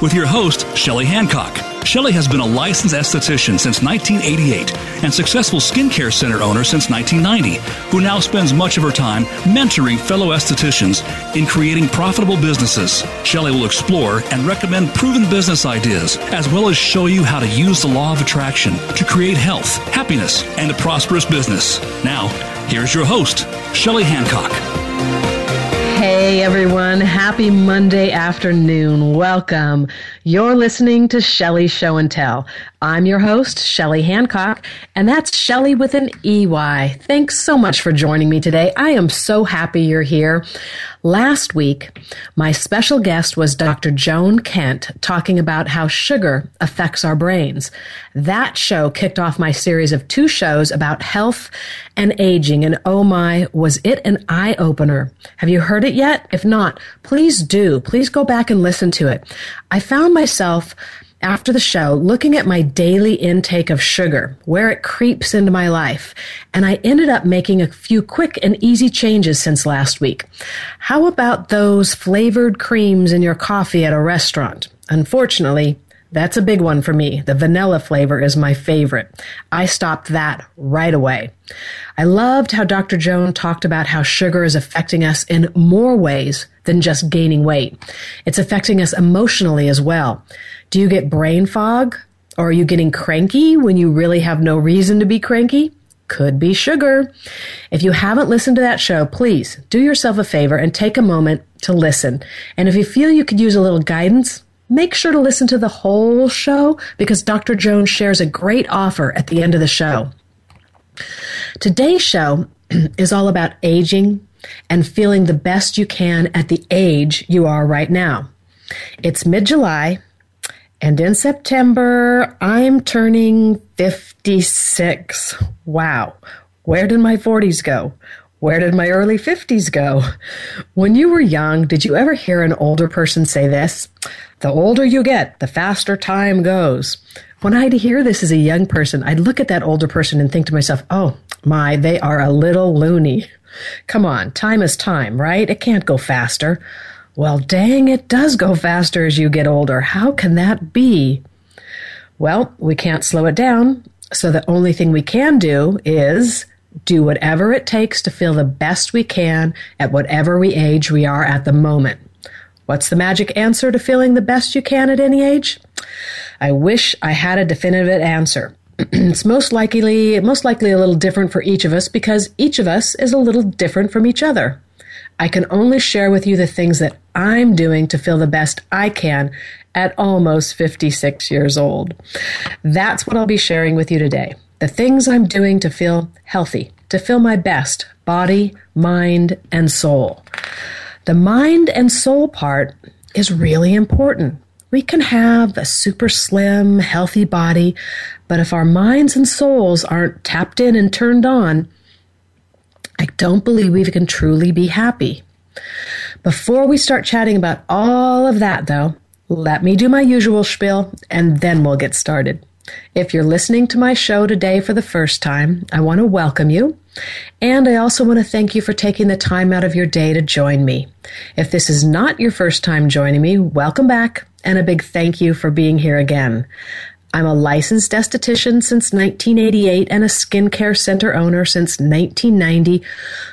with your host, Shelley Hancock. Shelley has been a licensed esthetician since 1988 and successful skincare center owner since 1990, who now spends much of her time mentoring fellow estheticians in creating profitable businesses. Shelley will explore and recommend proven business ideas, as well as show you how to use the law of attraction to create health, happiness, and a prosperous business. Now, here's your host, Shelley Hancock. Hey everyone, happy Monday afternoon. Welcome. You're listening to Shelley Show and Tell. I'm your host, Shelley Hancock, and that's Shelley with an EY. Thanks so much for joining me today. I am so happy you're here. Last week, my special guest was Dr. Joan Kent talking about how sugar affects our brains. That show kicked off my series of two shows about health and aging, and oh my, was it an eye opener. Have you heard it yet? If not, please do. Please go back and listen to it. I found myself after the show looking at my daily intake of sugar, where it creeps into my life, and I ended up making a few quick and easy changes since last week. How about those flavored creams in your coffee at a restaurant? Unfortunately, that's a big one for me. The vanilla flavor is my favorite. I stopped that right away. I loved how Dr. Joan talked about how sugar is affecting us in more ways than just gaining weight. It's affecting us emotionally as well. Do you get brain fog? Or are you getting cranky when you really have no reason to be cranky? Could be sugar. If you haven't listened to that show, please do yourself a favor and take a moment to listen. And if you feel you could use a little guidance, make sure to listen to the whole show because Dr. Joan's shares a great offer at the end of the show. Today's show is all about aging and feeling the best you can at the age you are right now. It's mid July, and in September, I'm turning 56. Wow. Where did my 40s go? Where did my early 50s go? When you were young, did you ever hear an older person say this? The older you get, the faster time goes. When I'd hear this as a young person, I'd look at that older person and think to myself, oh my, they are a little loony. Come on, time is time, right? It can't go faster. Well, dang, it does go faster as you get older. How can that be? Well, we can't slow it down. So the only thing we can do is do whatever it takes to feel the best we can at whatever we age we are at the moment. What's the magic answer to feeling the best you can at any age? I wish I had a definitive answer. it's most likely most likely a little different for each of us because each of us is a little different from each other. I can only share with you the things that I'm doing to feel the best I can at almost 56 years old. That's what I'll be sharing with you today. The things I'm doing to feel healthy, to feel my best body, mind, and soul. The mind and soul part is really important. We can have a super slim, healthy body, but if our minds and souls aren't tapped in and turned on, I don't believe we can truly be happy. Before we start chatting about all of that, though, let me do my usual spiel and then we'll get started. If you're listening to my show today for the first time, I want to welcome you. And I also want to thank you for taking the time out of your day to join me. If this is not your first time joining me, welcome back and a big thank you for being here again. I'm a licensed esthetician since 1988 and a skincare center owner since 1990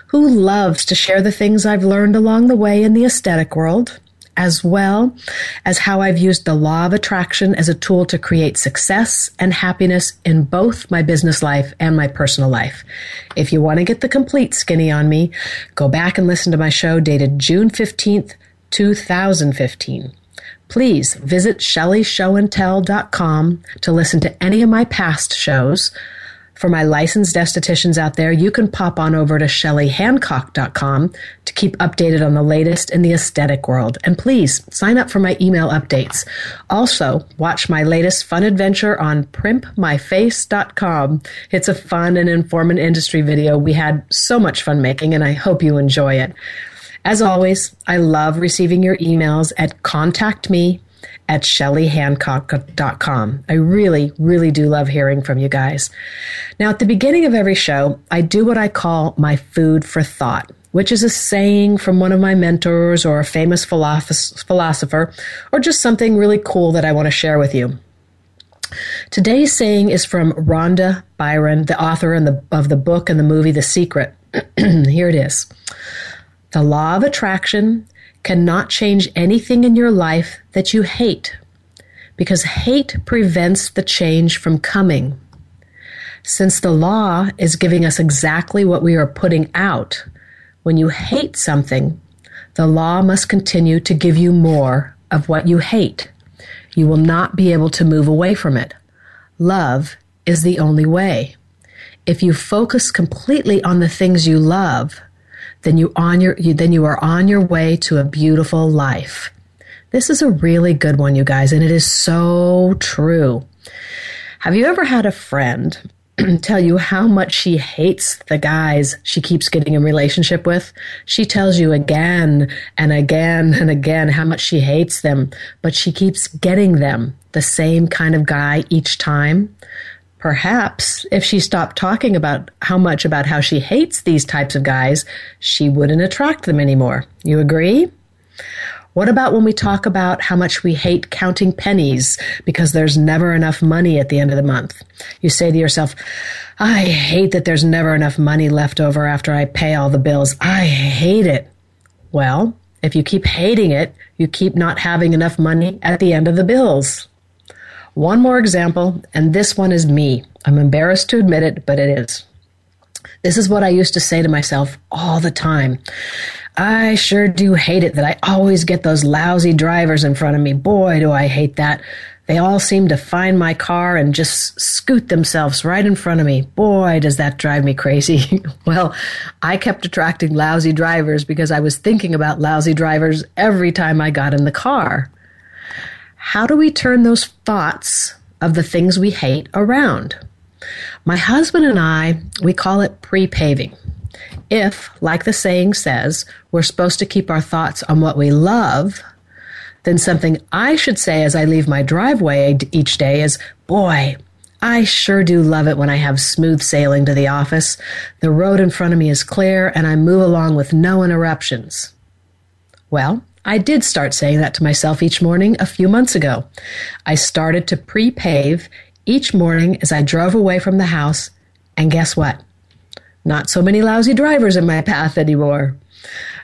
who loves to share the things I've learned along the way in the aesthetic world as well as how I've used the law of attraction as a tool to create success and happiness in both my business life and my personal life. If you want to get the complete skinny on me, go back and listen to my show dated June 15th, 2015. Please visit shelleyshowandtell.com to listen to any of my past shows for my licensed estheticians out there, you can pop on over to shelleyhancock.com to keep updated on the latest in the aesthetic world. And please sign up for my email updates. Also, watch my latest fun adventure on primpmyface.com. It's a fun and informative industry video we had so much fun making, and I hope you enjoy it. As always, I love receiving your emails at contactme at shelleyhancock.com. I really, really do love hearing from you guys. Now, at the beginning of every show, I do what I call my food for thought, which is a saying from one of my mentors or a famous philosopher, or just something really cool that I want to share with you. Today's saying is from Rhonda Byron, the author of the book and the movie The Secret. Here it is. The law of attraction cannot change anything in your life that you hate because hate prevents the change from coming. Since the law is giving us exactly what we are putting out, when you hate something, the law must continue to give you more of what you hate. You will not be able to move away from it. Love is the only way. If you focus completely on the things you love, then you on your you, then you are on your way to a beautiful life. This is a really good one, you guys, and it is so true. Have you ever had a friend tell you how much she hates the guys she keeps getting in relationship with? She tells you again and again and again how much she hates them, but she keeps getting them, the same kind of guy each time. Perhaps if she stopped talking about how much about how she hates these types of guys, she wouldn't attract them anymore. You agree? What about when we talk about how much we hate counting pennies because there's never enough money at the end of the month? You say to yourself, I hate that there's never enough money left over after I pay all the bills. I hate it. Well, if you keep hating it, you keep not having enough money at the end of the bills. One more example, and this one is me. I'm embarrassed to admit it, but it is. This is what I used to say to myself all the time. I sure do hate it that I always get those lousy drivers in front of me. Boy, do I hate that. They all seem to find my car and just scoot themselves right in front of me. Boy, does that drive me crazy. well, I kept attracting lousy drivers because I was thinking about lousy drivers every time I got in the car. How do we turn those thoughts of the things we hate around? My husband and I, we call it pre paving. If, like the saying says, we're supposed to keep our thoughts on what we love, then something I should say as I leave my driveway each day is, Boy, I sure do love it when I have smooth sailing to the office. The road in front of me is clear and I move along with no interruptions. Well, I did start saying that to myself each morning a few months ago. I started to pre pave each morning as I drove away from the house, and guess what? Not so many lousy drivers in my path anymore.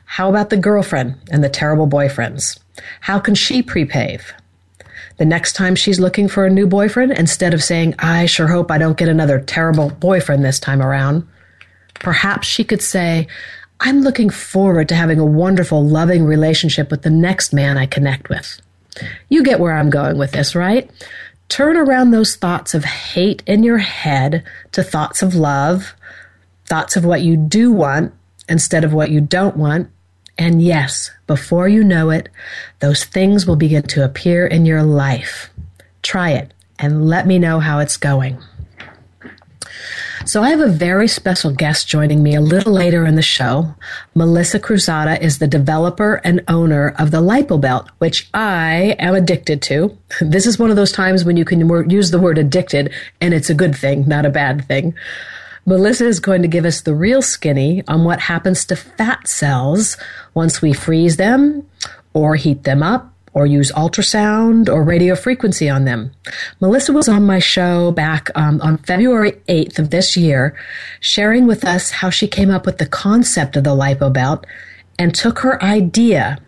How about the girlfriend and the terrible boyfriends? How can she pre pave? The next time she's looking for a new boyfriend, instead of saying, I sure hope I don't get another terrible boyfriend this time around, perhaps she could say, I'm looking forward to having a wonderful, loving relationship with the next man I connect with. You get where I'm going with this, right? Turn around those thoughts of hate in your head to thoughts of love, thoughts of what you do want instead of what you don't want. And yes, before you know it, those things will begin to appear in your life. Try it and let me know how it's going. So I have a very special guest joining me a little later in the show. Melissa Cruzada is the developer and owner of the LipoBelt, which I am addicted to. This is one of those times when you can use the word addicted and it's a good thing, not a bad thing. Melissa is going to give us the real skinny on what happens to fat cells once we freeze them or heat them up or use ultrasound or radio frequency on them. Melissa was on my show back um, on February 8th of this year, sharing with us how she came up with the concept of the LipoBelt and took her idea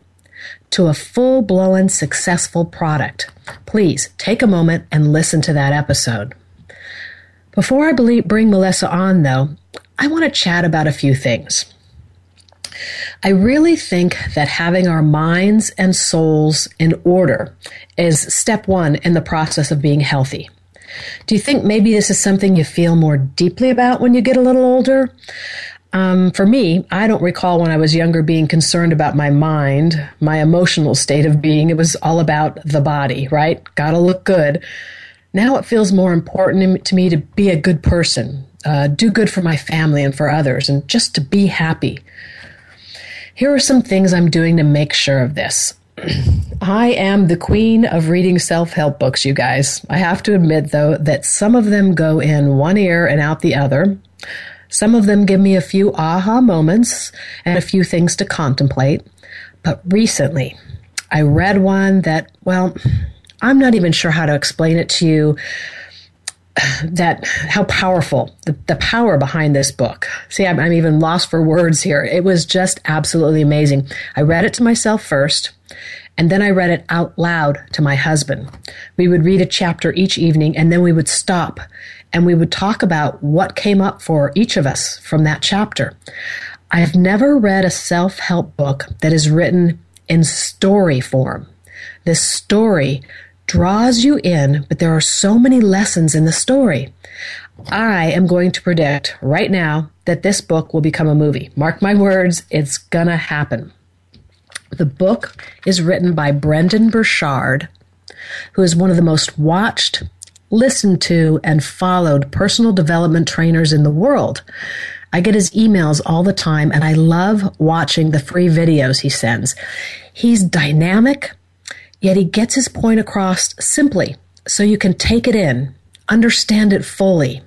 to a full blown successful product. Please take a moment and listen to that episode. Before I bring Melissa on, though, I want to chat about a few things. I really think that having our minds and souls in order is step one in the process of being healthy. Do you think maybe this is something you feel more deeply about when you get a little older? Um, for me, I don't recall when I was younger being concerned about my mind, my emotional state of being. It was all about the body, right? Gotta look good. Now it feels more important to me to be a good person, uh, do good for my family and for others, and just to be happy. Here are some things I'm doing to make sure of this. I am the queen of reading self help books, you guys. I have to admit, though, that some of them go in one ear and out the other. Some of them give me a few aha moments and a few things to contemplate. But recently, I read one that, well, I'm not even sure how to explain it to you that how powerful the, the power behind this book. See, I'm, I'm even lost for words here. It was just absolutely amazing. I read it to myself first, and then I read it out loud to my husband. We would read a chapter each evening, and then we would stop and we would talk about what came up for each of us from that chapter. I have never read a self help book that is written in story form. This story draws you in, but there are so many lessons in the story. I am going to predict right now that this book will become a movie. Mark my words, it's gonna happen. The book is written by Brendon Burchard, who is one of the most watched, listened to, and followed personal development trainers in the world. I get his emails all the time, and I love watching the free videos he sends. He's dynamic, Yet he gets his point across simply so you can take it in, understand it fully.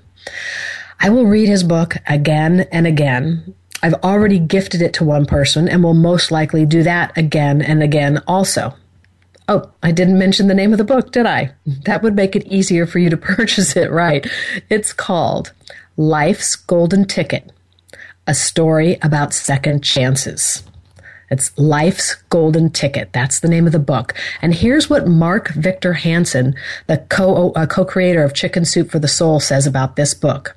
I will read his book again and again. I've already gifted it to one person and will most likely do that again and again also. Oh, I didn't mention the name of the book, did I? That would make it easier for you to purchase it, right? It's called Life's Golden Ticket A Story About Second Chances. It's Life's Golden Ticket. That's the name of the book. And here's what Mark Victor Hansen, the co- uh, co-creator of Chicken Soup for the Soul says about this book.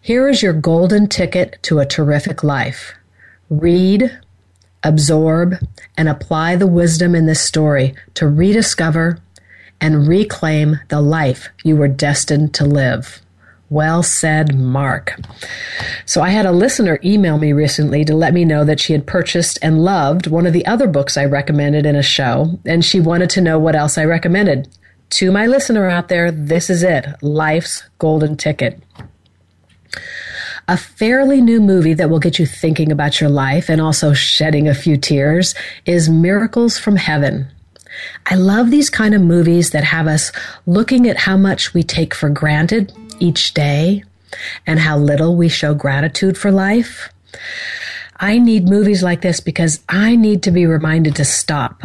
Here is your golden ticket to a terrific life. Read, absorb, and apply the wisdom in this story to rediscover and reclaim the life you were destined to live. Well said, Mark. So I had a listener email me recently to let me know that she had purchased and loved one of the other books I recommended in a show, and she wanted to know what else I recommended. To my listener out there, this is it Life's Golden Ticket. A fairly new movie that will get you thinking about your life and also shedding a few tears is Miracles from Heaven. I love these kind of movies that have us looking at how much we take for granted each day and how little we show gratitude for life. I need movies like this because I need to be reminded to stop,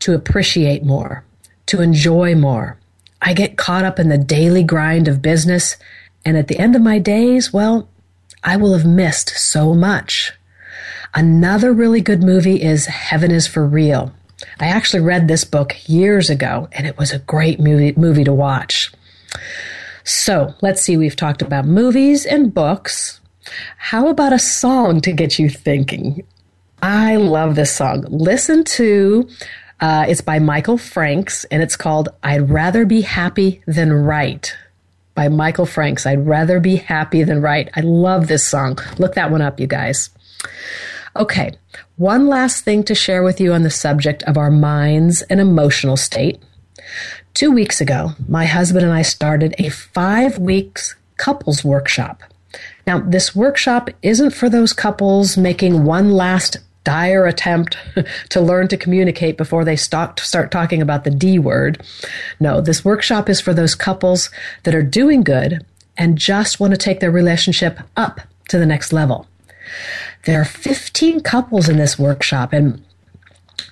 to appreciate more, to enjoy more. I get caught up in the daily grind of business, and at the end of my days, well, I will have missed so much. Another really good movie is Heaven is for Real. I actually read this book years ago, and it was a great movie, movie to watch. So let's see, we've talked about movies and books. How about a song to get you thinking? I love this song. Listen to uh, it's by Michael Franks and it's called I'd Rather Be Happy Than Right by Michael Franks. I'd rather be happy than right. I love this song. Look that one up, you guys. Okay, one last thing to share with you on the subject of our minds and emotional state. Two weeks ago, my husband and I started a five weeks couples workshop. Now, this workshop isn't for those couples making one last dire attempt to learn to communicate before they start, start talking about the D word. No, this workshop is for those couples that are doing good and just want to take their relationship up to the next level. There are 15 couples in this workshop, and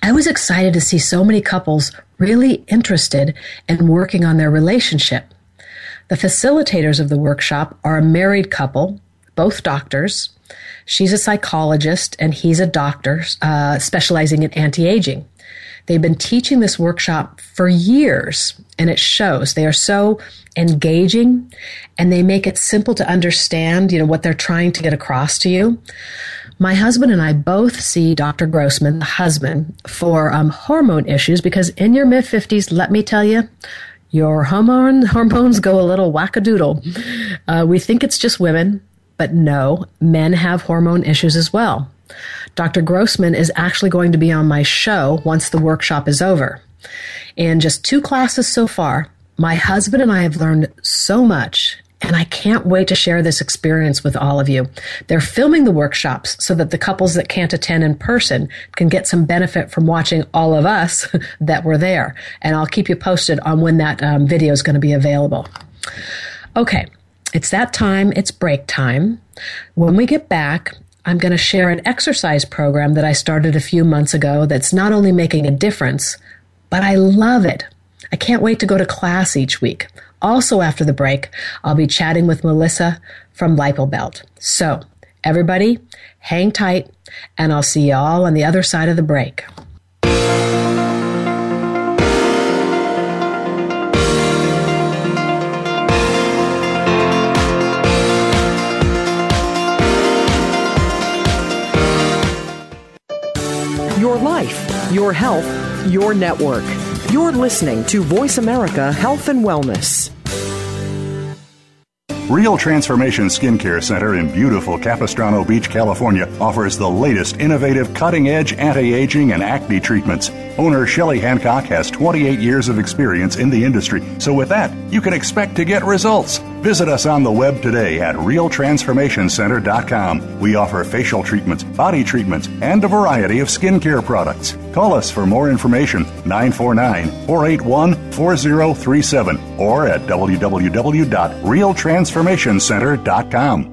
I was excited to see so many couples really interested in working on their relationship. The facilitators of the workshop are a married couple, both doctors. She's a psychologist and he's a doctor uh, specializing in anti aging. They've been teaching this workshop for years and it shows. They are so engaging and they make it simple to understand, you know, what they're trying to get across to you. My husband and I both see Dr. Grossman, the husband, for um, hormone issues because in your mid 50s, let me tell you, your hormone, hormones go a little wackadoodle. Uh, we think it's just women, but no, men have hormone issues as well. Dr. Grossman is actually going to be on my show once the workshop is over. In just two classes so far, my husband and I have learned so much and I can't wait to share this experience with all of you. They're filming the workshops so that the couples that can't attend in person can get some benefit from watching all of us that were there. And I'll keep you posted on when that um, video is going to be available. Okay, it's that time, it's break time. When we get back, I'm going to share an exercise program that I started a few months ago that's not only making a difference, but I love it. I can't wait to go to class each week. Also, after the break, I'll be chatting with Melissa from LipoBelt. So, everybody, hang tight, and I'll see you all on the other side of the break. Your life, your health, your network. You're listening to Voice America Health and Wellness. Real Transformation Skincare Center in beautiful Capistrano Beach, California offers the latest innovative cutting edge anti aging and acne treatments. Owner Shelley Hancock has 28 years of experience in the industry, so with that, you can expect to get results. Visit us on the web today at realtransformationcenter.com. We offer facial treatments, body treatments, and a variety of skincare products. Call us for more information 949 481 4037 or at www.realtransformationcenter.com.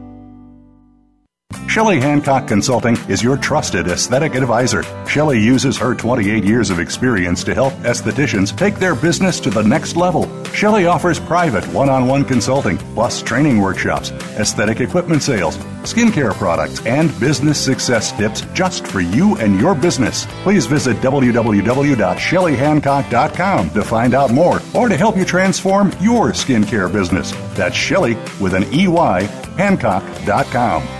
Shelley Hancock Consulting is your trusted aesthetic advisor. Shelley uses her 28 years of experience to help estheticians take their business to the next level. Shelley offers private one-on-one consulting, plus training workshops, aesthetic equipment sales, skincare products, and business success tips just for you and your business. Please visit www.shelleyhancock.com to find out more or to help you transform your skincare business. That's Shelley with an EY, Hancock.com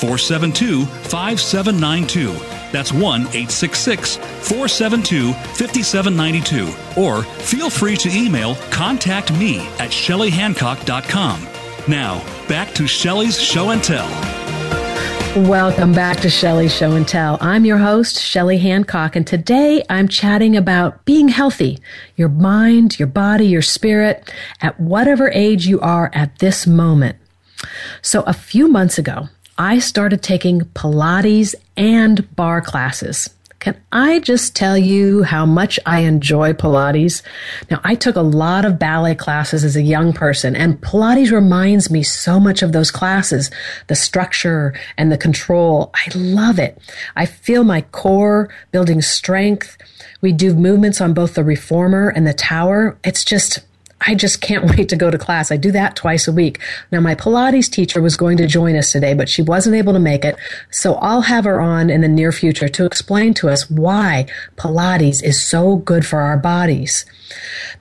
472 5792 that's 1 866 472 5792. Or feel free to email contact me at shelleyhancock.com. Now, back to Shelley's Show and Tell. Welcome back to Shelley's Show and Tell. I'm your host, Shelley Hancock, and today I'm chatting about being healthy, your mind, your body, your spirit, at whatever age you are at this moment. So a few months ago, I started taking Pilates and barre classes. Can I just tell you how much I enjoy Pilates? Now, I took a lot of ballet classes as a young person, and Pilates reminds me so much of those classes the structure and the control. I love it. I feel my core building strength. We do movements on both the reformer and the tower. It's just, I just can't wait to go to class. I do that twice a week. Now, my Pilates teacher was going to join us today, but she wasn't able to make it. So I'll have her on in the near future to explain to us why Pilates is so good for our bodies.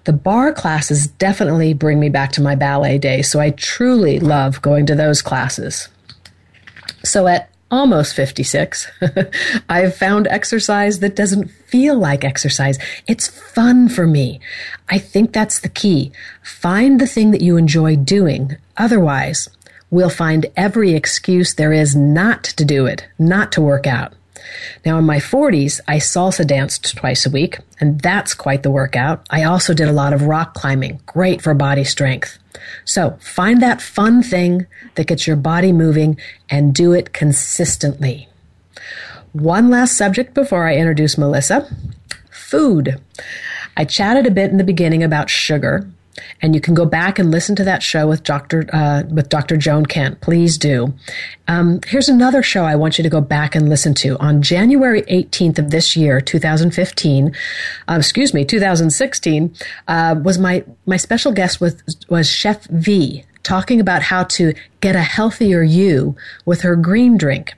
The barre classes definitely bring me back to my ballet days, so I truly love going to those classes. So at almost 56, I've found exercise that doesn't feel like exercise. It's fun for me. I think that's the key. Find the thing that you enjoy doing. Otherwise, we'll find every excuse there is not to do it, not to work out. Now, in my 40s, I salsa danced twice a week, and that's quite the workout. I also did a lot of rock climbing, great for body strength. So find that fun thing that gets your body moving and do it consistently. One last subject before I introduce Melissa food. I chatted a bit in the beginning about sugar. And you can go back and listen to that show with Dr. Uh, with Dr. Joan Kent. Please do. Um, here's another show I want you to go back and listen to on January 18th of this year, 2015. Uh, excuse me, 2016 uh, was my my special guest was was Chef V talking about how to get a healthier you with her green drink.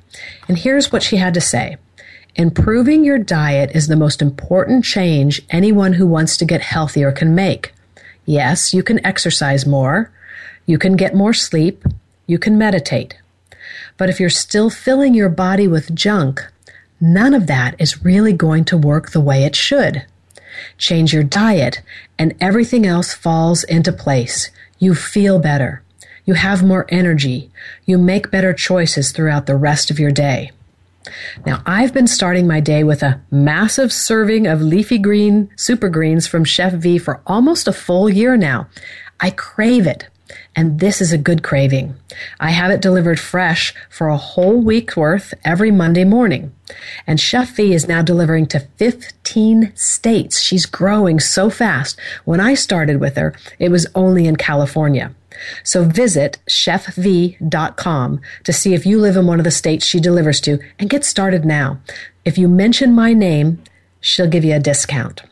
And here's what she had to say. Improving your diet is the most important change anyone who wants to get healthier can make. Yes, you can exercise more, you can get more sleep, you can meditate. But if you're still filling your body with junk, none of that is really going to work the way it should. Change your diet, and everything else falls into place. You feel better. You have more energy. You make better choices throughout the rest of your day. Now, I've been starting my day with a massive serving of leafy green super greens from Chef V for almost a full year now. I crave it. And this is a good craving. I have it delivered fresh for a whole week's worth every Monday morning. And Chef V is now delivering to 15 states. She's growing so fast. When I started with her, it was only in California. So visit chefv.com to see if you live in one of the states she delivers to and get started now. If you mention my name, she'll give you a discount.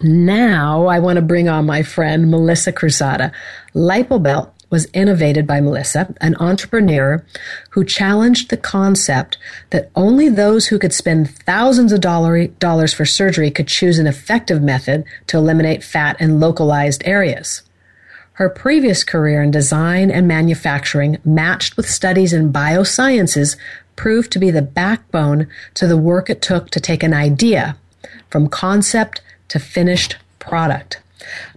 Now I want to bring on my friend Melissa Cruzada. LipoBelt was innovated by Melissa, an entrepreneur who challenged the concept that only those who could spend thousands of dollars for surgery could choose an effective method to eliminate fat in localized areas. Her previous career in design and manufacturing, matched with studies in biosciences, proved to be the backbone to the work it took to take an idea from concept to finished product.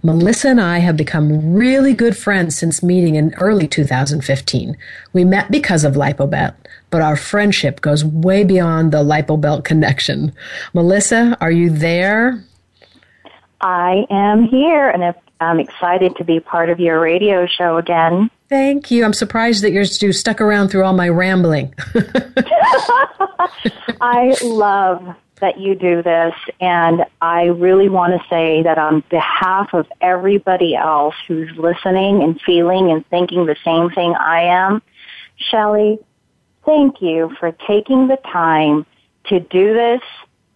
Melissa and I have become really good friends since meeting in early 2015. We met because of LipoBelt, but our friendship goes way beyond the LipoBelt connection. Melissa, are you there? I am here, and I'm excited to be part of your radio show again. Thank you. I'm surprised that you're stuck around through all my rambling. I love that you do this, and I really want to say that on behalf of everybody else who's listening and feeling and thinking the same thing I am, Shelley, thank you for taking the time to do this,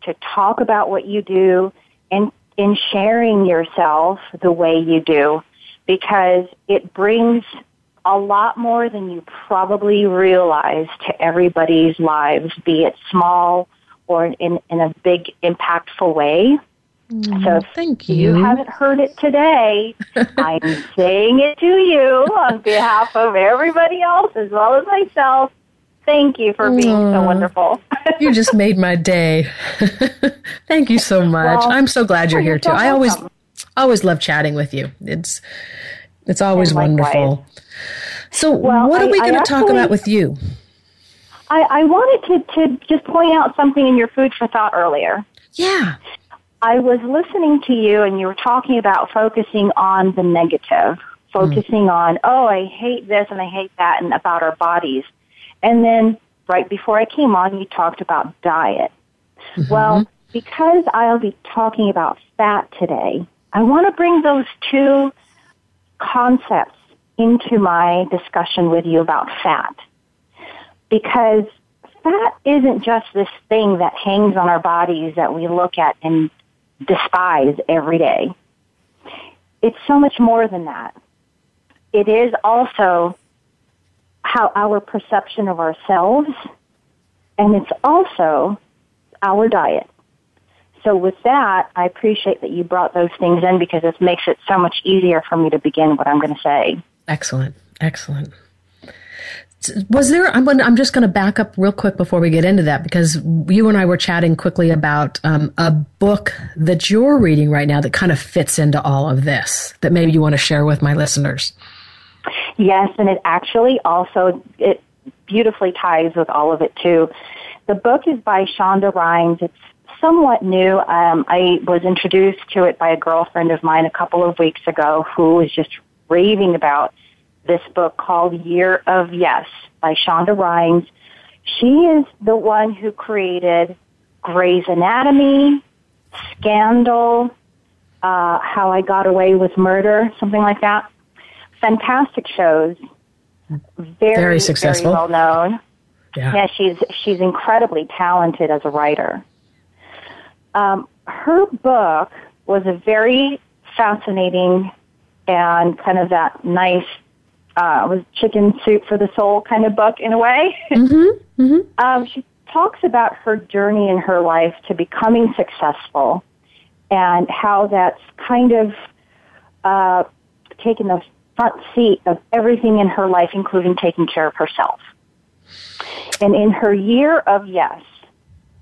to talk about what you do, and in sharing yourself the way you do because it brings a lot more than you probably realize to everybody's lives, be it small in, in a big, impactful way. Mm, so thank you. you haven't heard it today, I'm saying it to you on behalf of everybody else as well as myself. Thank you for being Aww. so wonderful. you just made my day. Thank you so much. Well, I'm so glad you're here too. I always always love chatting with you. It's it's always wonderful. So well, what are we going to talk about with you? I, I wanted to, to just point out something in your food for thought earlier. Yeah. I was listening to you and you were talking about focusing on the negative, focusing mm. on, oh, I hate this and I hate that and about our bodies. And then right before I came on, you talked about diet. Mm-hmm. Well, because I'll be talking about fat today, I want to bring those two concepts into my discussion with you about fat. Because fat isn't just this thing that hangs on our bodies that we look at and despise every day. It's so much more than that. It is also how our perception of ourselves, and it's also our diet. So with that, I appreciate that you brought those things in because it makes it so much easier for me to begin what I'm going to say. Excellent. Excellent. Was there, I'm, I'm just going to back up real quick before we get into that because you and I were chatting quickly about um, a book that you're reading right now that kind of fits into all of this that maybe you want to share with my listeners. Yes, and it actually also it beautifully ties with all of it too. The book is by Shonda Rhimes. It's somewhat new. Um, I was introduced to it by a girlfriend of mine a couple of weeks ago who was just raving about this book called Year of Yes by Shonda Rhimes. She is the one who created Grey's Anatomy, Scandal, uh, How I Got Away with Murder, something like that. Fantastic shows. Very, Very successful. Very well known. Yeah. Yeah, she's she's incredibly talented as a writer. Um, her book was a very fascinating and kind of that nice uh, was chicken soup for the soul kind of book in a way. Mm-hmm. Mm-hmm. um, she talks about her journey in her life to becoming successful and how that's kind of uh, taken the front seat of everything in her life, including taking care of herself. And in her year of yes,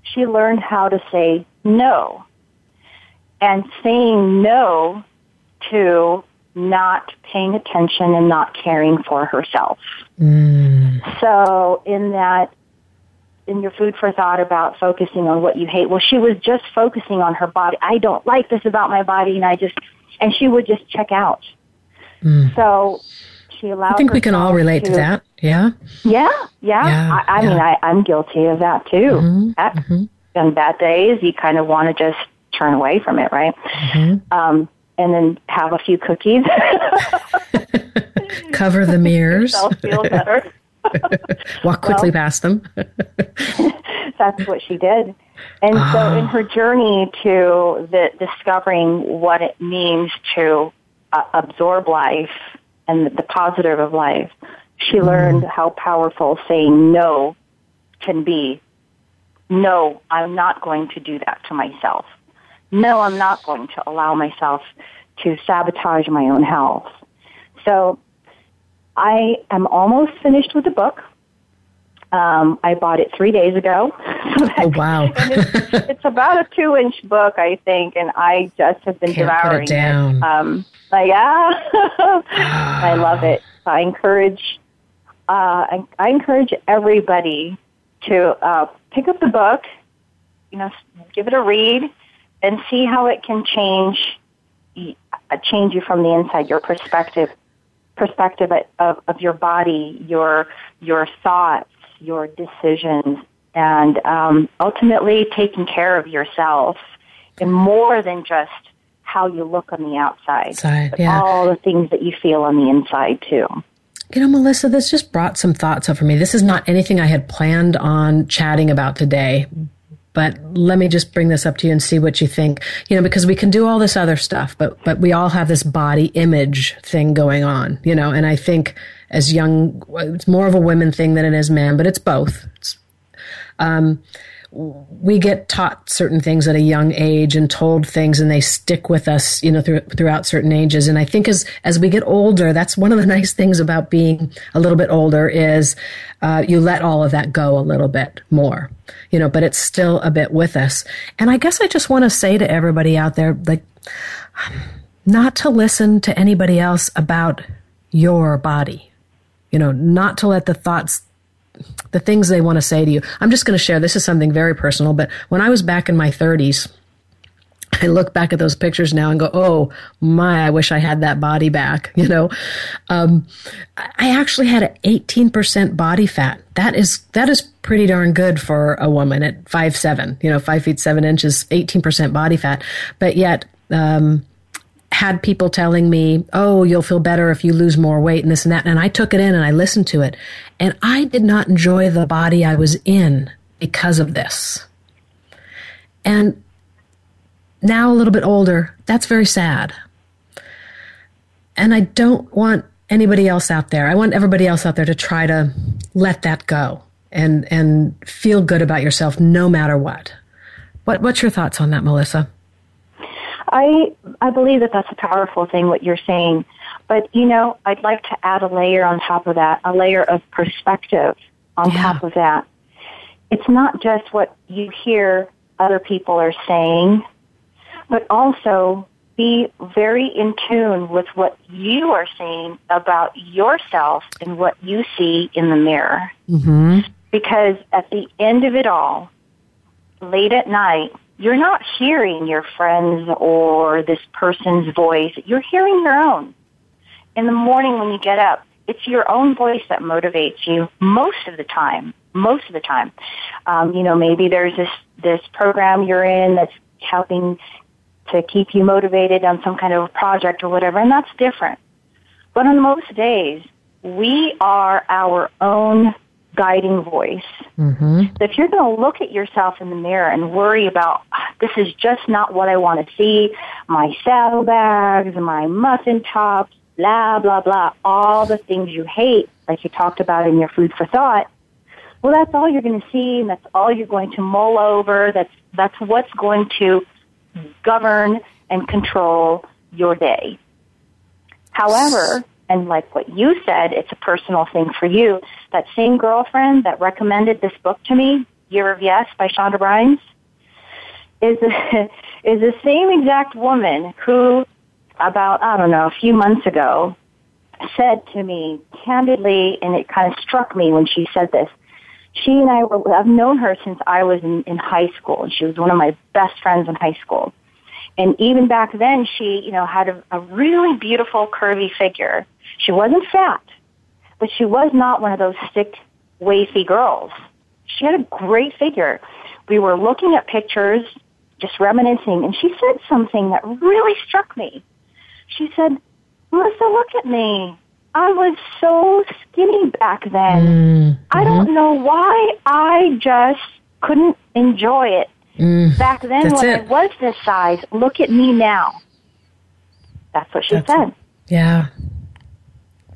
she learned how to say no. And saying no to not paying attention and not caring for herself. So in that, in your food for thought about focusing on what you hate, well, she was just focusing on her body. I don't like this about my body, and I just, and she would just check out. So she allowed. I think we can all relate to that. Yeah. Yeah, yeah. Yeah, I, I mean. I, I'm guilty of that too. Mm-hmm, That, On bad days, you kind of want to just turn away from it, right? Mm-hmm. Um, and then have a few cookies. Cover the mirrors. Feel better. Walk quickly Well- past them. That's what she did. And so in her journey to the discovering what it means to uh, absorb life and the, the positive of life, she learned how powerful saying no can be. No, I'm not going to do that to myself. No, I'm not going to allow myself to sabotage my own health. So I am almost finished with the book. Um, I bought it three days ago. So that- Oh, wow. it's, it's about a two-inch book, I think, and I just have been Can't put it devouring down. Um, like, yeah, I love it. I encourage, uh, I, I encourage everybody to uh, pick up the book, you know, give it a read, and see how it can change, uh, change you from the inside. Your perspective, perspective of, of your body, your your thoughts, your decisions, and um, ultimately taking care of yourself, and more than just how you look on the outside, Side, but yeah. all the things that you feel on the inside too. You know, Melissa, this just brought some thoughts up for me. This is not anything I had planned on chatting about today, but let me just bring this up to you and see what you think. You know, because we can do all this other stuff, but but we all have this body image thing going on. You know, and I think as young, it's more of a women thing than it is man, but it's both. It's um, we get taught certain things at a young age and told things and they stick with us you know through, throughout certain ages. And i think as as we get older that's one of the nice things about being a little bit older is uh, you let all of that go a little bit more you know but it's still a bit with us. And i guess i just want to say to everybody out there like not to listen to anybody else about your body you know not to let the thoughts the things they want to say to you. I'm just going to share. This is something very personal, but when I was back in my 30s, I look back at those pictures now and go, "Oh my, I wish I had that body back." You know, um, I actually had an 18% body fat. That is that is pretty darn good for a woman at five seven. You know, five feet seven inches, 18% body fat. But yet, um, had people telling me, "Oh, you'll feel better if you lose more weight," and this and that. And I took it in and I listened to it, and I did not enjoy the body I was in because of this. And now, a little bit older, that's very sad. And I don't want anybody else out there. I want everybody else out there to try to let that go and and feel good about yourself no matter what. What what's your thoughts on that, Melissa? I I believe that that's a powerful thing what you're saying, but you know I'd like to add a layer on top of that, a layer of perspective on Yeah. top of that. It's not just what you hear other people are saying, but also be very in tune with what you are saying about yourself and what you see in the mirror. Mm-hmm. Because at the end of it all, late at night, you're not hearing your friends or this person's voice. You're hearing your own. In the morning when you get up, it's your own voice that motivates you most of the time. Most of the time. Um, you know, maybe there's this, this program you're in that's helping to keep you motivated on some kind of project or whatever, and that's different. But on most days, we are our own guiding voice. Mm-hmm. So if you're going to look at yourself in the mirror and worry about, this is just not what I want to see, my saddlebags, my muffin tops, blah, blah, blah, all the things you hate, like you talked about in your food for thought, well, that's all you're going to see, and that's all you're going to mull over. That's that's what's going to govern and control your day. However, and like what you said, it's a personal thing for you. That same girlfriend that recommended this book to me, Year of Yes by Shonda Rhimes, is a, is the same exact woman who, about I don't know, a few months ago, said to me candidly, and it kind of struck me when she said this she and I were, I've known her since I was in, in high school and she was one of my best friends in high school. And even back then she, you know, had a, a really beautiful curvy figure. She wasn't fat, but she was not one of those stick wafy girls. She had a great figure. We were looking at pictures, just reminiscing, and she said something that really struck me. She said, Melissa, look at me. I was so skinny back then. Mm-hmm. I don't know why I just couldn't enjoy it. Mm, back then when it. I was this size, look at me now. That's what she that's said. It. Yeah.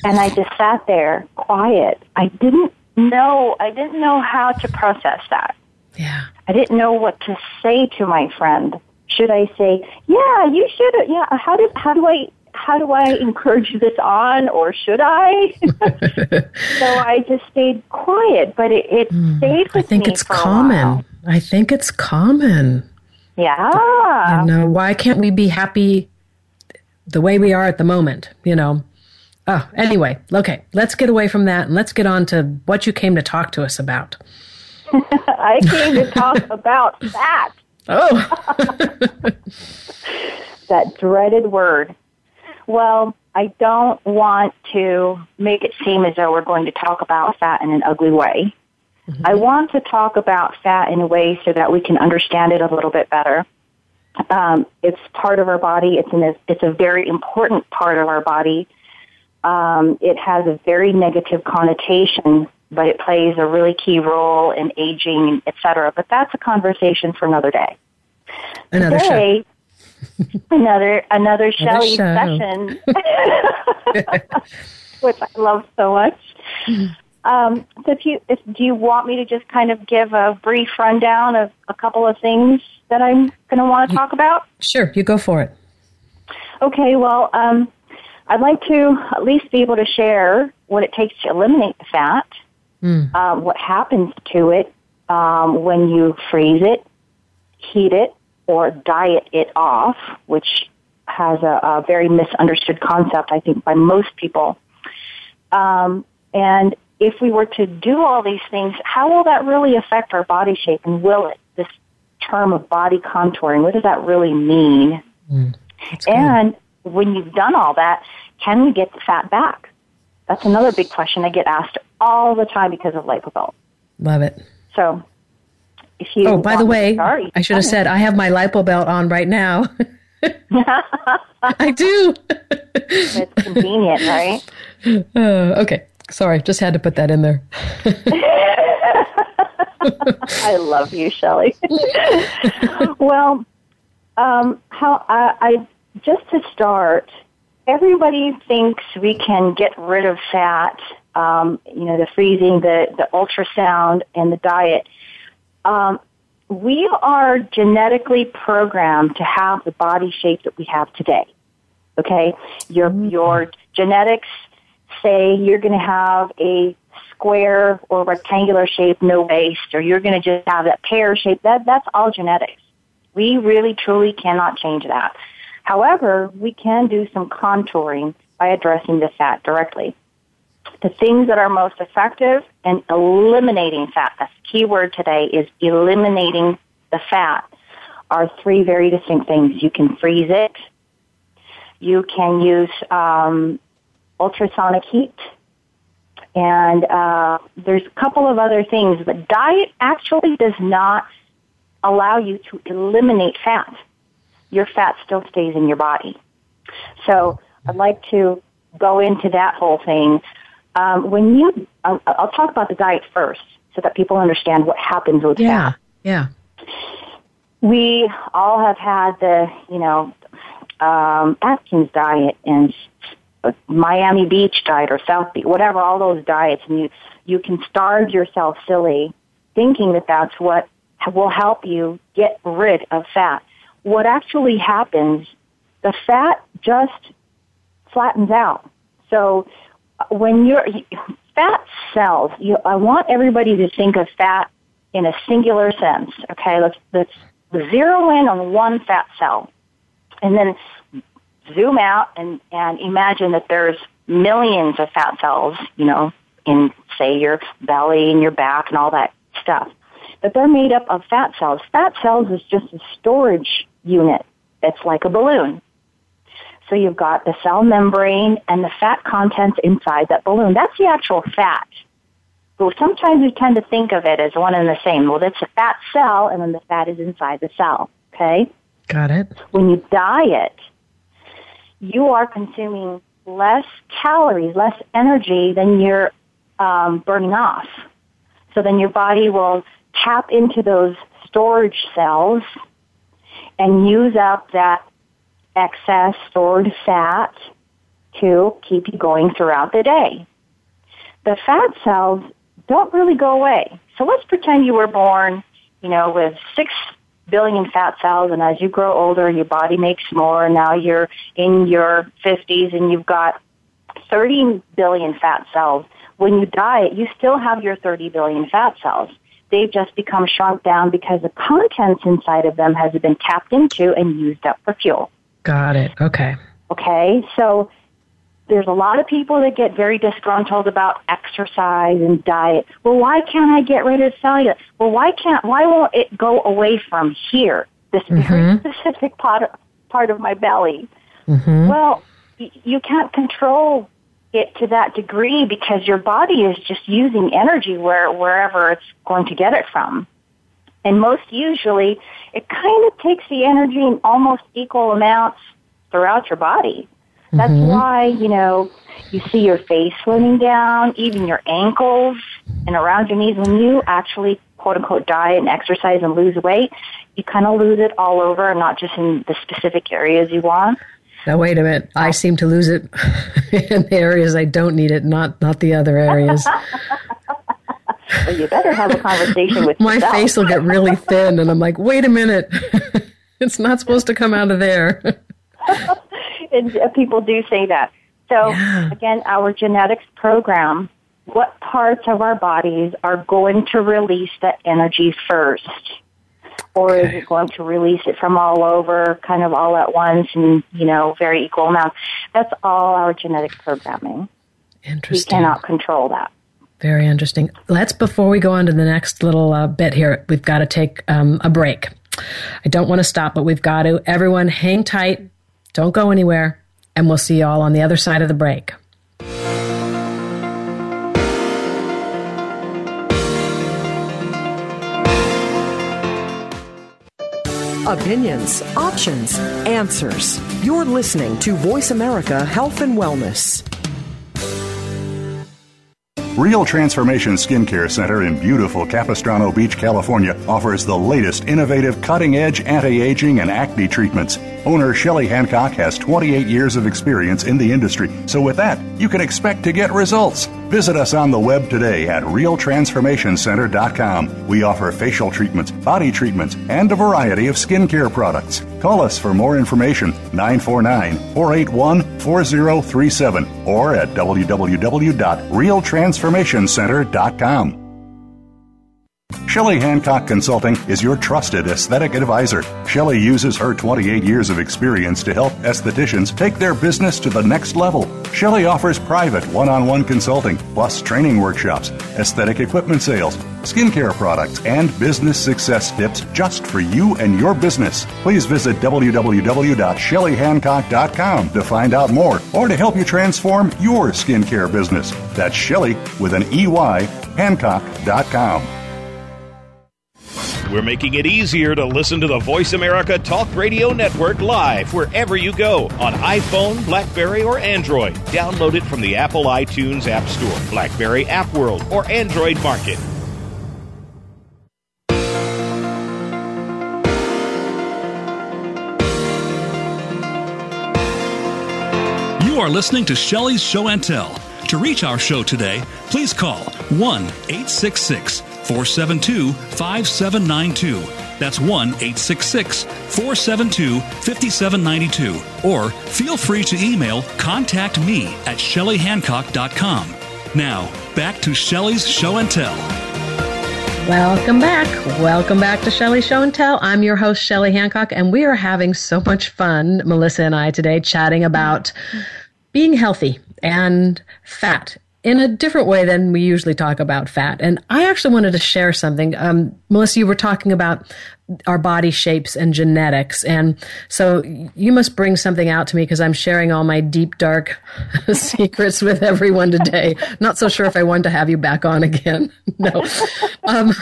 And I just sat there quiet. I didn't know I didn't know how to process that. Yeah. I didn't know what to say to my friend. Should I say, "Yeah, you should yeah, how do how do I how do I encourage this on or should I? so I just stayed quiet, but it, it mm, stayed with I think me it's common. I think it's common. Yeah. Know, why can't we be happy the way we are at the moment? You know. Oh, anyway, okay, let's get away from that and let's get on to what you came to talk to us about. I came to talk about that. Oh. that dreaded word. Well, I don't want to make it seem as though we're going to talk about fat in an ugly way. Mm-hmm. I want to talk about fat in a way so that we can understand it a little bit better. Um, it's part of our body. It's an, it's a very important part of our body. Um, it has a very negative connotation, but it plays a really key role in aging, etc. But that's a conversation for another day. Another Today, show another another Shelley session, which I love so much. Um, so, if you if do you want me to just kind of give a brief rundown of a couple of things that I'm going to want to talk about? Sure, you go for it. Okay, well, um, I'd like to at least be able to share what it takes to eliminate the fat, mm. um, what happens to it um, when you freeze it, heat it, or diet it off, which has a, a very misunderstood concept, I think, by most people. Um, and if we were to do all these things, how will that really affect our body shape? And will it? This term of body contouring, what does that really mean? Mm, and when you've done all that, can we get the fat back? That's another big question I get asked all the time because of LipoBelt. Love it. So if you oh, by the way, start, I should have said I have my lipo belt on right now. I do. it's convenient, right? Uh, okay, sorry, just had to put that in there. I love you, Shelley. well, um, how I, I just to start, everybody thinks we can get rid of fat. Um, you know, the freezing, the the ultrasound, and the diet um, we are genetically programmed to have the body shape that we have today. Okay, your mm-hmm. your genetics say you're going to have a square or rectangular shape, no waist, or you're going to just have that pear shape. That that's all genetics. We really truly cannot change that. However, we can do some contouring by addressing the fat directly the things that are most effective in eliminating fat. That's the key word today is eliminating the fat are three very distinct things. You can freeze it. You can use um, ultrasonic heat. And uh, there's a couple of other things, but diet actually does not allow you to eliminate fat. your fat still stays in your body. So I'd like to go into that whole thing. Um, when you, I'll, I'll, talk about the diet first so that people understand what happens with yeah, fat. Yeah. We all have had the, you know, um, Atkins diet and Miami Beach diet or South Beach, whatever, all those diets, and you you can starve yourself silly, thinking that that's what will help you get rid of fat. What actually happens, the fat just flattens out. So uh, when you're fat cells, you, I want everybody to think of fat in a singular sense. Okay, let's let's zero in on one fat cell, and then zoom out and and imagine that there's millions of fat cells. You know, in say your belly and your back and all that stuff. But they're made up of fat cells. Fat cells is just a storage unit. It's like a balloon. So you've got the cell membrane and the fat contents inside that balloon. That's the actual fat. But sometimes we tend to think of it as one and the same. Well, it's a fat cell and then the fat is inside the cell. Okay? Got it. When you diet, you are consuming less calories, less energy than you're um, burning off. So then your body will tap into those storage cells and use up that excess stored fat to keep you going throughout the day. The fat cells don't really go away. So let's pretend you were born, you know, with six billion fat cells and as you grow older your body makes more and now you're in your 50s and you've got 30 billion fat cells. When you diet, you still have your 30 billion fat cells. They've just become shrunk down because the contents inside of them has been tapped into and used up for fuel. Got it. Okay. Okay, so there's a lot of people that get very disgruntled about exercise and diet. Well, why can't I get rid of cellulite? Well, why can't, why won't it go away from here? This mm-hmm. very specific part of, part of my belly. Mm-hmm. Well, you can't control it to that degree because your body is just using energy where, wherever it's going to get it from. And most usually, it kind of takes the energy in almost equal amounts throughout your body. That's mm-hmm. why, you know, you see your face slimming down, even your ankles and around your knees. When you actually, quote unquote, diet and exercise and lose weight, you kind of lose it all over and not just in the specific areas you want. Now wait a minute. I seem to lose it in the areas I don't need it, not not the other areas. well, you better have a conversation with my yourself. face will get really thin, and I'm like, wait a minute, it's not supposed to come out of there. And uh, people do say that. So yeah. again, our genetics program. What parts of our bodies are going to release that energy first? or okay. is it going to release it from all over, kind of all at once, and you know, very equal amounts? That's all our genetic programming. Interesting. We cannot control that. Very interesting. Let's before we go on to the next little uh, bit here, we've got to take um, a break. I don't want to stop, but we've got to. Everyone, hang tight. Don't go anywhere, and we'll see you all on the other side of the break. Opinions, options, answers. You're listening to Voice America Health and Wellness. Real Transformation Skincare Center in beautiful Capistrano Beach, California offers the latest innovative cutting edge anti aging and acne treatments. Owner Shelley Hancock has 28 years of experience in the industry, so with that, you can expect to get results. Visit us on the web today at realtransformationcenter.com. We offer facial treatments, body treatments, and a variety of skincare products. Call us for more information 949 481 4037 or at www.realtransformationcenter.com. Shelley Hancock Consulting is your trusted aesthetic advisor. Shelley uses her 28 years of experience to help estheticians take their business to the next level. Shelley offers private one on one consulting, plus training workshops, aesthetic equipment sales, skincare products, and business success tips just for you and your business. Please visit www.shelleyhancock.com to find out more or to help you transform your skincare business. That's Shelley with an EY, Hancock.com. We're making it easier to listen to the Voice America Talk Radio Network live wherever you go on iPhone, Blackberry, or Android. Download it from the Apple iTunes App Store, Blackberry App World, or Android Market. You are listening to Shelley's Show and Tell. To reach our show today, please call 1 866 472 5792. That's 1 866 472 5792. Or feel free to email contact me at shelleyhancock.com. Now, back to Shelley's Show and Tell. Welcome back. Welcome back to Shelley Show and Tell. I'm your host, Shelley Hancock, and we are having so much fun, Melissa and I, today, chatting about being healthy and fat in a different way than we usually talk about fat. And I actually wanted to share something. Um, Melissa, you were talking about our body shapes and genetics. And so you must bring something out to me because I'm sharing all my deep, dark secrets with everyone today. Not so sure if I want to have you back on again. no. Um,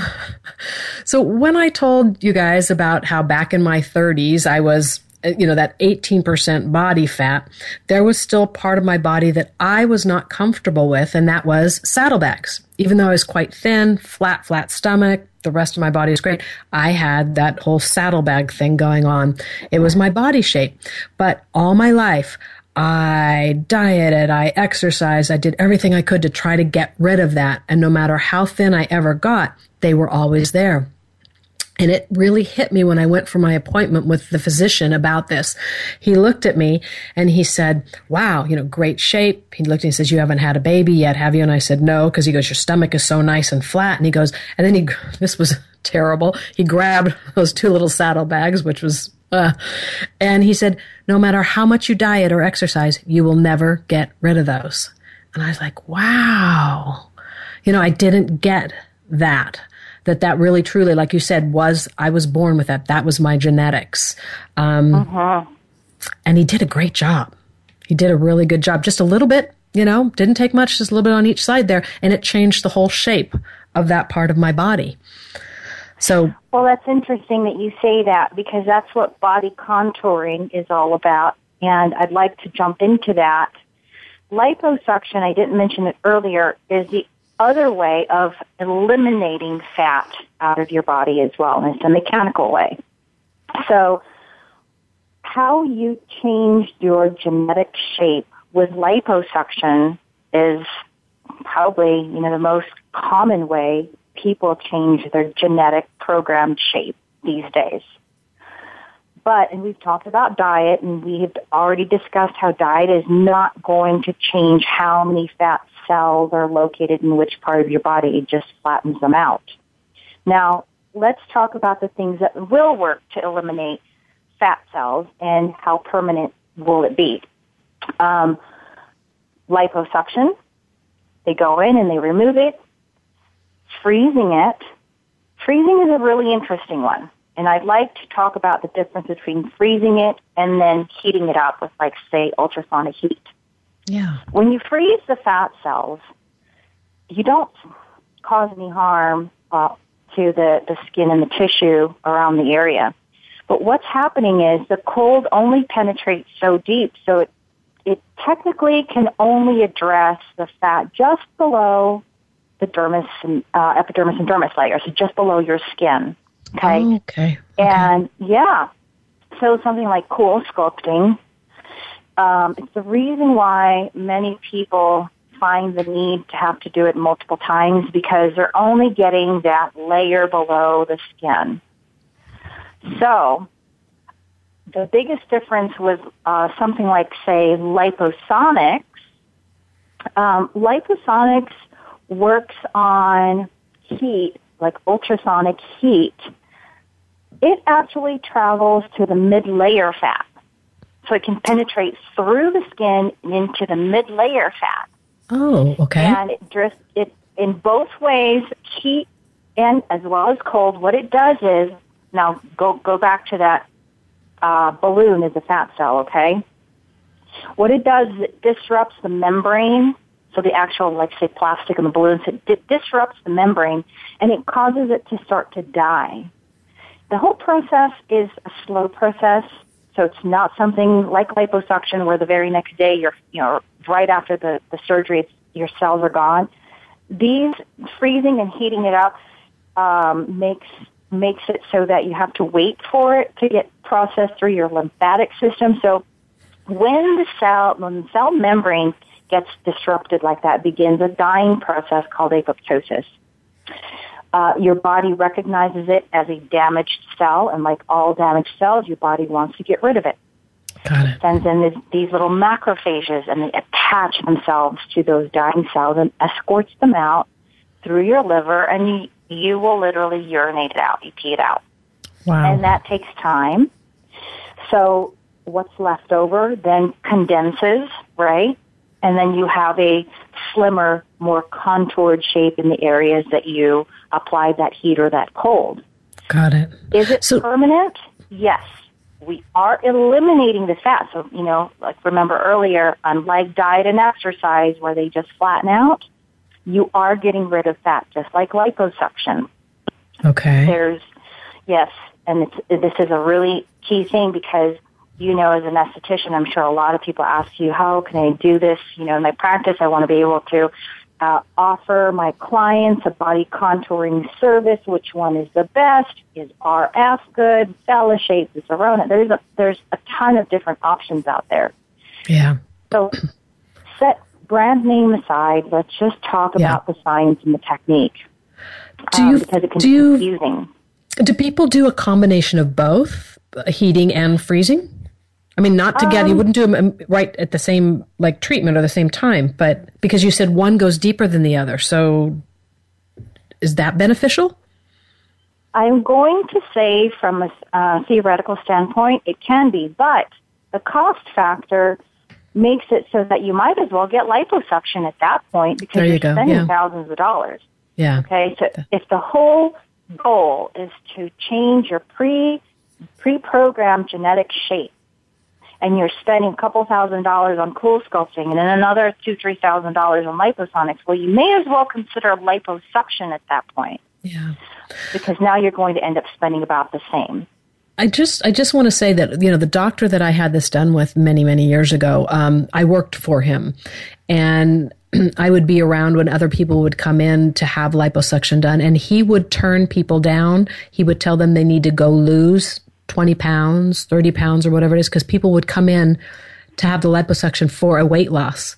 so when I told you guys about how back in my 30s I was Uh, you know, that 18% body fat, there was still part of my body that I was not comfortable with, and that was saddlebags. Even though I was quite thin, flat, flat stomach, the rest of my body was great. I had that whole saddlebag thing going on. It was my body shape. But all my life, I dieted, I exercised, I did everything I could to try to get rid of that. And no matter how thin I ever got, they were always there. And it really hit me when I went for my appointment with the physician about this. He looked at me and he said, wow, you know, great shape. He looked and says, you haven't had a baby yet, have you? And I said, no, because he goes, your stomach is so nice and flat. And he goes, and then he, this was terrible. He grabbed those two little saddlebags, which was, uh, and he said, no matter how much you diet or exercise, you will never get rid of those. And I was like, wow. You know, I didn't get that that that really truly, like you said, was I was born with that. That was my genetics. Um, uh-huh. And he did a great job. He did a really good job. Just a little bit, you know, didn't take much, just a little bit on each side there, and it changed the whole shape of that part of my body. So, well, that's interesting that you say that because that's what body contouring is all about, and I'd like to jump into that. Liposuction, I didn't mention it earlier, is the other way of eliminating fat out of your body as well, and it's a mechanical way. So, how you change your genetic shape with liposuction is probably, you know, the most common way people change their genetic programmed shape these days. But, and we've talked about diet and we've already discussed how diet is not going to change how many fat cells are located in which part of your body. It just flattens them out. Now, let's talk about the things that will work to eliminate fat cells and how permanent will it be. Um, liposuction, they go in and they remove it. Freezing it. Freezing is a really interesting one. And I'd like to talk about the difference between freezing it and then heating it up with, like, say, ultrasonic heat. Yeah. When you freeze the fat cells, you don't cause any harm uh, to the, the skin and the tissue around the area. But what's happening is the cold only penetrates so deep, so it, it technically can only address the fat just below the dermis and uh, epidermis and dermis layer, so just below your skin. Okay. Oh, okay. okay. And yeah, so something like CoolSculpting um, it's the reason why many people find the need to have to do it multiple times because they're only getting that layer below the skin. So, the biggest difference with uh, something like, say, Liposonix, um, Liposonix works on heat, like ultrasonic heat. It actually travels to the mid-layer fat. So it can penetrate through the skin and into the mid layer fat. Oh, okay. And it just it in both ways, heat and as well as cold. What it does is now go go back to that uh, balloon is a fat cell. Okay. What it does is it disrupts the membrane. So the actual, like say, plastic in the balloon, so it disrupts the membrane, and it causes it to start to die. the whole process is a slow process. So it's not something like liposuction where the very next day you're, you know, right after the, the surgery, your cells are gone. These freezing and heating it up um, makes makes it so that you have to wait for it to get processed through your lymphatic system. So when the cell when the cell membrane gets disrupted like that, begins a dying process called apoptosis. Uh, your body recognizes it as a damaged cell, and like all damaged cells, your body wants to get rid of it. Got it. Sends in this, these little macrophages, and they attach themselves to those dying cells and escorts them out through your liver, and you, you will literally urinate it out. You pee it out. Wow. And that takes time. So what's left over then condenses, right? And then you have a slimmer, more contoured shape in the areas that you apply that heat or that cold. Got it. Is it So- permanent? Yes. We are eliminating the fat. So, you know, like remember earlier, um, unlike diet and exercise where they just flatten out, you are getting rid of fat, just like liposuction. Okay. There's, yes, and it's, this is a really key thing because you know, as an esthetician, I'm sure a lot of people ask you, how can I do this? You know, in my practice, I want to be able to uh, offer my clients a body contouring service. Which one is the best? Is RF good? VelaShape, is Zerona? There's a, there's a ton of different options out there. Yeah. So set brand name aside. Let's just talk Yeah. about the science and the technique. Do um, you because it can do be you confusing. do people do a combination of both uh, heating and freezing? I mean, not together. Um, you wouldn't do them right at the same like treatment or the same time, but because you said one goes deeper than the other, so is that beneficial? I'm going to say from a uh, theoretical standpoint, it can be, but the cost factor makes it so that you might as well get liposuction at that point because There you you're go, spending yeah. thousands of dollars. Yeah. Okay, so if the whole goal is to change your pre pre-programmed genetic shape, and you're spending a couple thousand dollars on cool sculpting and then another two three thousand dollars on Liposonix, well, you may as well consider liposuction at that point Yeah. because now you're going to end up spending about the same. I just I just want to say that you know the doctor that I had this done with many many years ago. Um, I worked for him, and I would be around when other people would come in to have liposuction done, and he would turn people down. He would tell them they need to go lose twenty pounds, thirty pounds, or whatever it is, because people would come in to have the liposuction for a weight loss,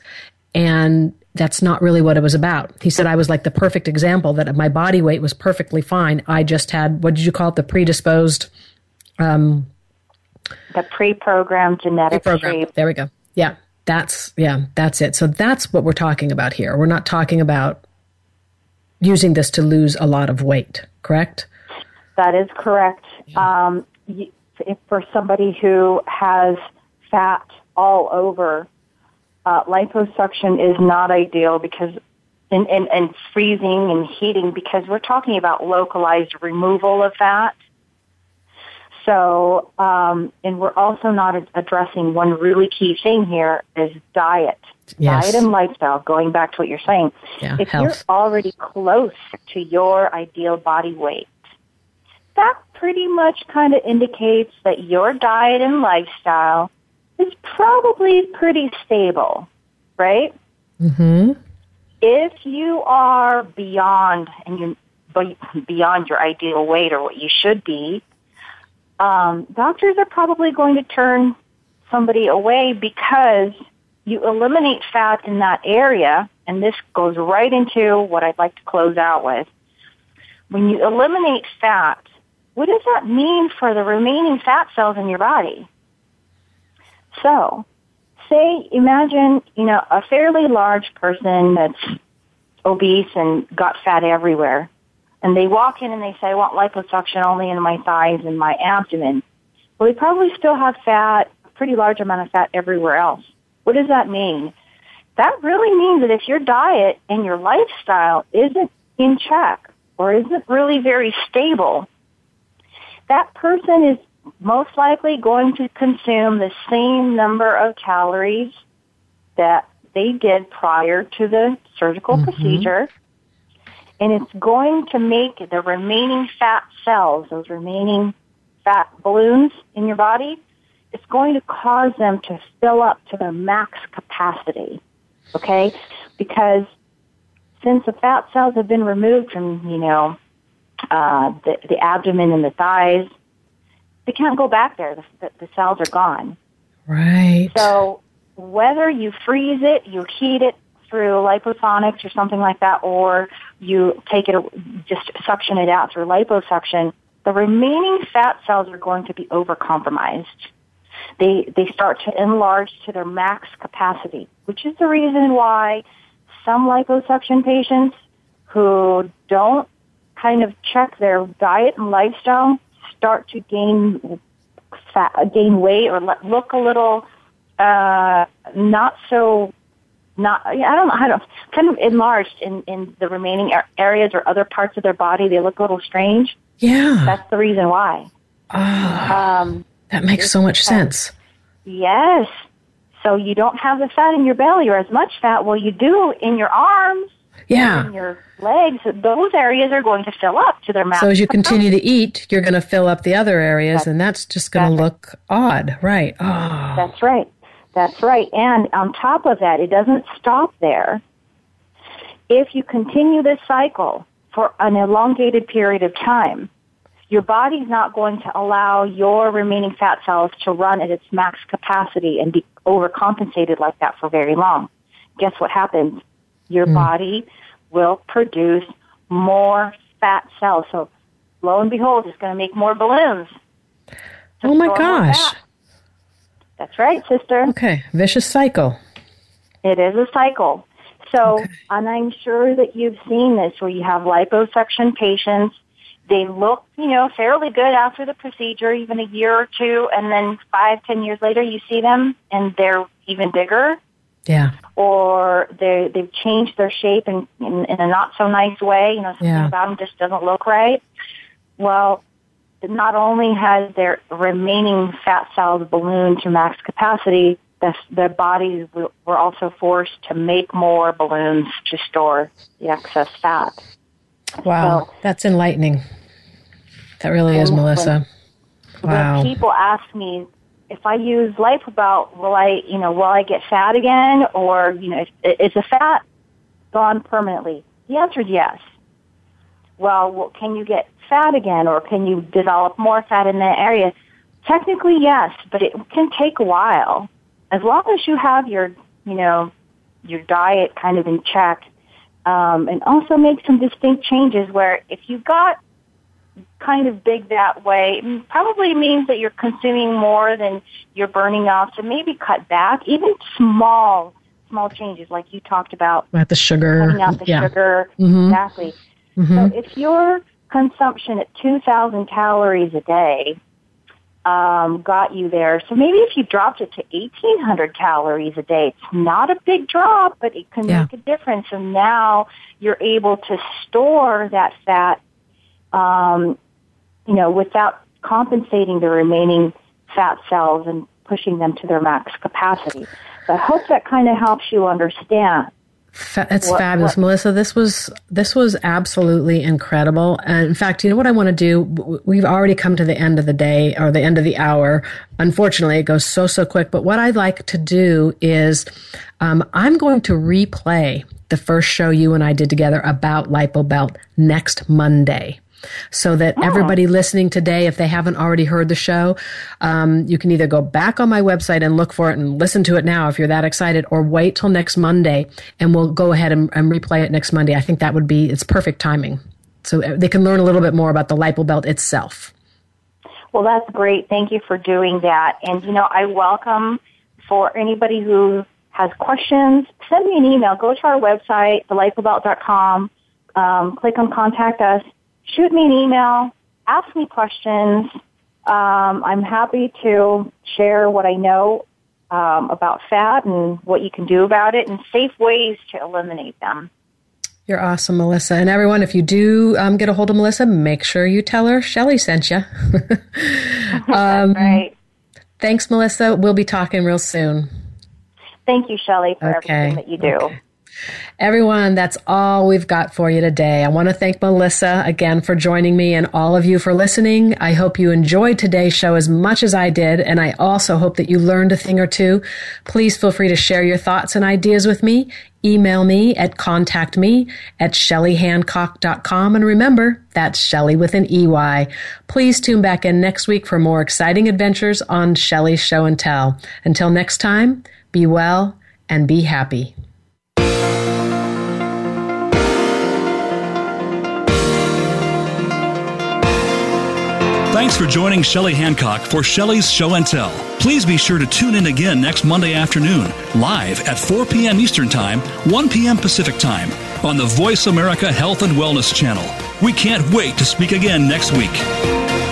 and that's not really what it was about. He said I was like the perfect example that my body weight was perfectly fine. I just had what did you call it, the predisposed The pre-programmed genetic program. shape. There we go. Yeah, that's yeah, that's it. So that's what we're talking about here. We're not talking about using this to lose a lot of weight, correct? That is correct. Um, y- if for somebody who has fat all over, uh, liposuction is not ideal because and, and, and freezing and heating because we're talking about localized removal of fat. So, um, and we're also not addressing one really key thing here is diet. Yes. Diet and lifestyle, going back to what you're saying. Yeah, if health. you're already close to your ideal body weight, that pretty much kind of indicates that your diet and lifestyle is probably pretty stable, right? Mm-hmm. If you are beyond and you beyond your ideal weight or what you should be, um, doctors are probably going to turn somebody away because you eliminate fat in that area, and this goes right into what I'd like to close out with. When you eliminate fat, what does that mean for the remaining fat cells in your body? So, say, imagine, you know, a fairly large person that's obese and got fat everywhere. And they walk in and they say, I want liposuction only in my thighs and my abdomen. Well, they probably still have fat, a pretty large amount of fat everywhere else. What does that mean? That really means that if your diet and your lifestyle isn't in check or isn't really very stable, that person is most likely going to consume the same number of calories that they did prior to the surgical mm-hmm. procedure. And it's going to make the remaining fat cells, those remaining fat balloons in your body, it's going to cause them to fill up to their max capacity. Okay? Because since the fat cells have been removed from, you know, uh, the, the abdomen and the thighs, they can't go back there. The, the, the cells are gone. Right. So whether you freeze it, you heat it through Liposonix or something like that, or you take it, just suction it out through liposuction, the remaining fat cells are going to be overcompromised. They, they start to enlarge to their max capacity, which is the reason why some liposuction patients who don't kind of check their diet and lifestyle start to gain fat, gain weight or look a little uh, not so not I don't know how to kind of enlarged in in the remaining areas or other parts of their body. They look a little strange. Yeah, that's the reason why. Oh, um, that makes so much sense. Yes. So you don't have the fat in your belly or as much fat. Well, you do in your arms. Yeah. In your legs. Those areas are going to fill up to their max. So as you continue to eat, you're going to fill up the other areas, that's, and that's just going to look odd, right? Oh. That's right. That's right. And on top of that, it doesn't stop there. If you continue this cycle for an elongated period of time, your body's not going to allow your remaining fat cells to run at its max capacity and be overcompensated like that for very long. Guess what happens? Your mm. body will produce more fat cells. So lo and behold, it's going to make more balloons. Oh my gosh. That's right, sister. Okay, vicious cycle. It is a cycle. So, okay. and I'm sure that you've seen this where you have liposuction patients. They look, you know, fairly good after the procedure, even a year or two, and then five, ten years later, you see them and they're even bigger. Yeah. Or they they've changed their shape in, in, in a not so nice way. You know, something yeah. about them just doesn't look right. Well, not only has their remaining fat cells ballooned to max capacity, the, their bodies were also forced to make more balloons to store the excess fat. Wow, so, that's enlightening. That really is, Melissa. When, wow. When people ask me if I use LipoBelt, will I, you know, will I get fat again, or you know, is the fat gone permanently? The answer is yes. Well, well, can you get fat again or can you develop more fat in that area? Technically, yes, but it can take a while. As long as you have your, you know, your diet kind of in check, um, and also make some distinct changes where if you got kind of big that way, probably means that you're consuming more than you're burning off. So maybe cut back, even small, small changes like you talked about. About the sugar. Cutting out the yeah. sugar. Mm-hmm. Exactly. Mm-hmm. So if you're consumption at 2,000 calories a day um, got you there. So maybe if you dropped it to 1,800 calories a day, it's not a big drop, but it can yeah. make a difference. And now you're able to store that fat, um, you know, without compensating the remaining fat cells and pushing them to their max capacity. So I hope that kind of helps you understand. Fa- it's what, fabulous, what? Melissa. This was this was absolutely incredible. And in fact, you know what I want to do? We've already come to the end of the day or the end of the hour. Unfortunately, it goes so so quick. But what I'd like to do is, um, I'm going to replay the first show you and I did together about LipoBelt next Monday so that oh. everybody listening today, if they haven't already heard the show, um, you can either go back on my website and look for it and listen to it now if you're that excited, or wait till next Monday and we'll go ahead and, and replay it next Monday. I think that would be it's perfect timing, so uh, they can learn a little bit more about the lipo belt itself. Well, that's great. Thank you for doing that. And you know, I welcome for anybody who has questions, send me an email. Go to our website, thelipobelt.com. Um, click on contact us shoot me an email, ask me questions. Um, I'm happy to share what I know um, about fat and what you can do about it and safe ways to eliminate them. You're awesome, Melissa. And everyone, if you do um, get a hold of Melissa, make sure you tell her Shelley sent you. um, right. Thanks, Melissa. We'll be talking real soon. Thank you, Shelley, for okay. everything that you do. Okay. Everyone, that's all we've got for you today. I want to thank Melissa again for joining me and all of you for listening. I hope you enjoyed today's show as much as I did, and I also hope that you learned a thing or two. Please feel free to share your thoughts and ideas with me. Email me at contactme at shelleyhancock.com. And remember, that's Shelley with an EY. Please tune back in next week for more exciting adventures on Shelley's Show and Tell. Until next time, be well and be happy. Thanks for joining Shelley Hancock for Shelley's Show and Tell. Please be sure to tune in again next Monday afternoon, live at 4 p.m. Eastern Time, 1 p.m. Pacific Time, on the Voice America Health and Wellness Channel. We can't wait to speak again next week.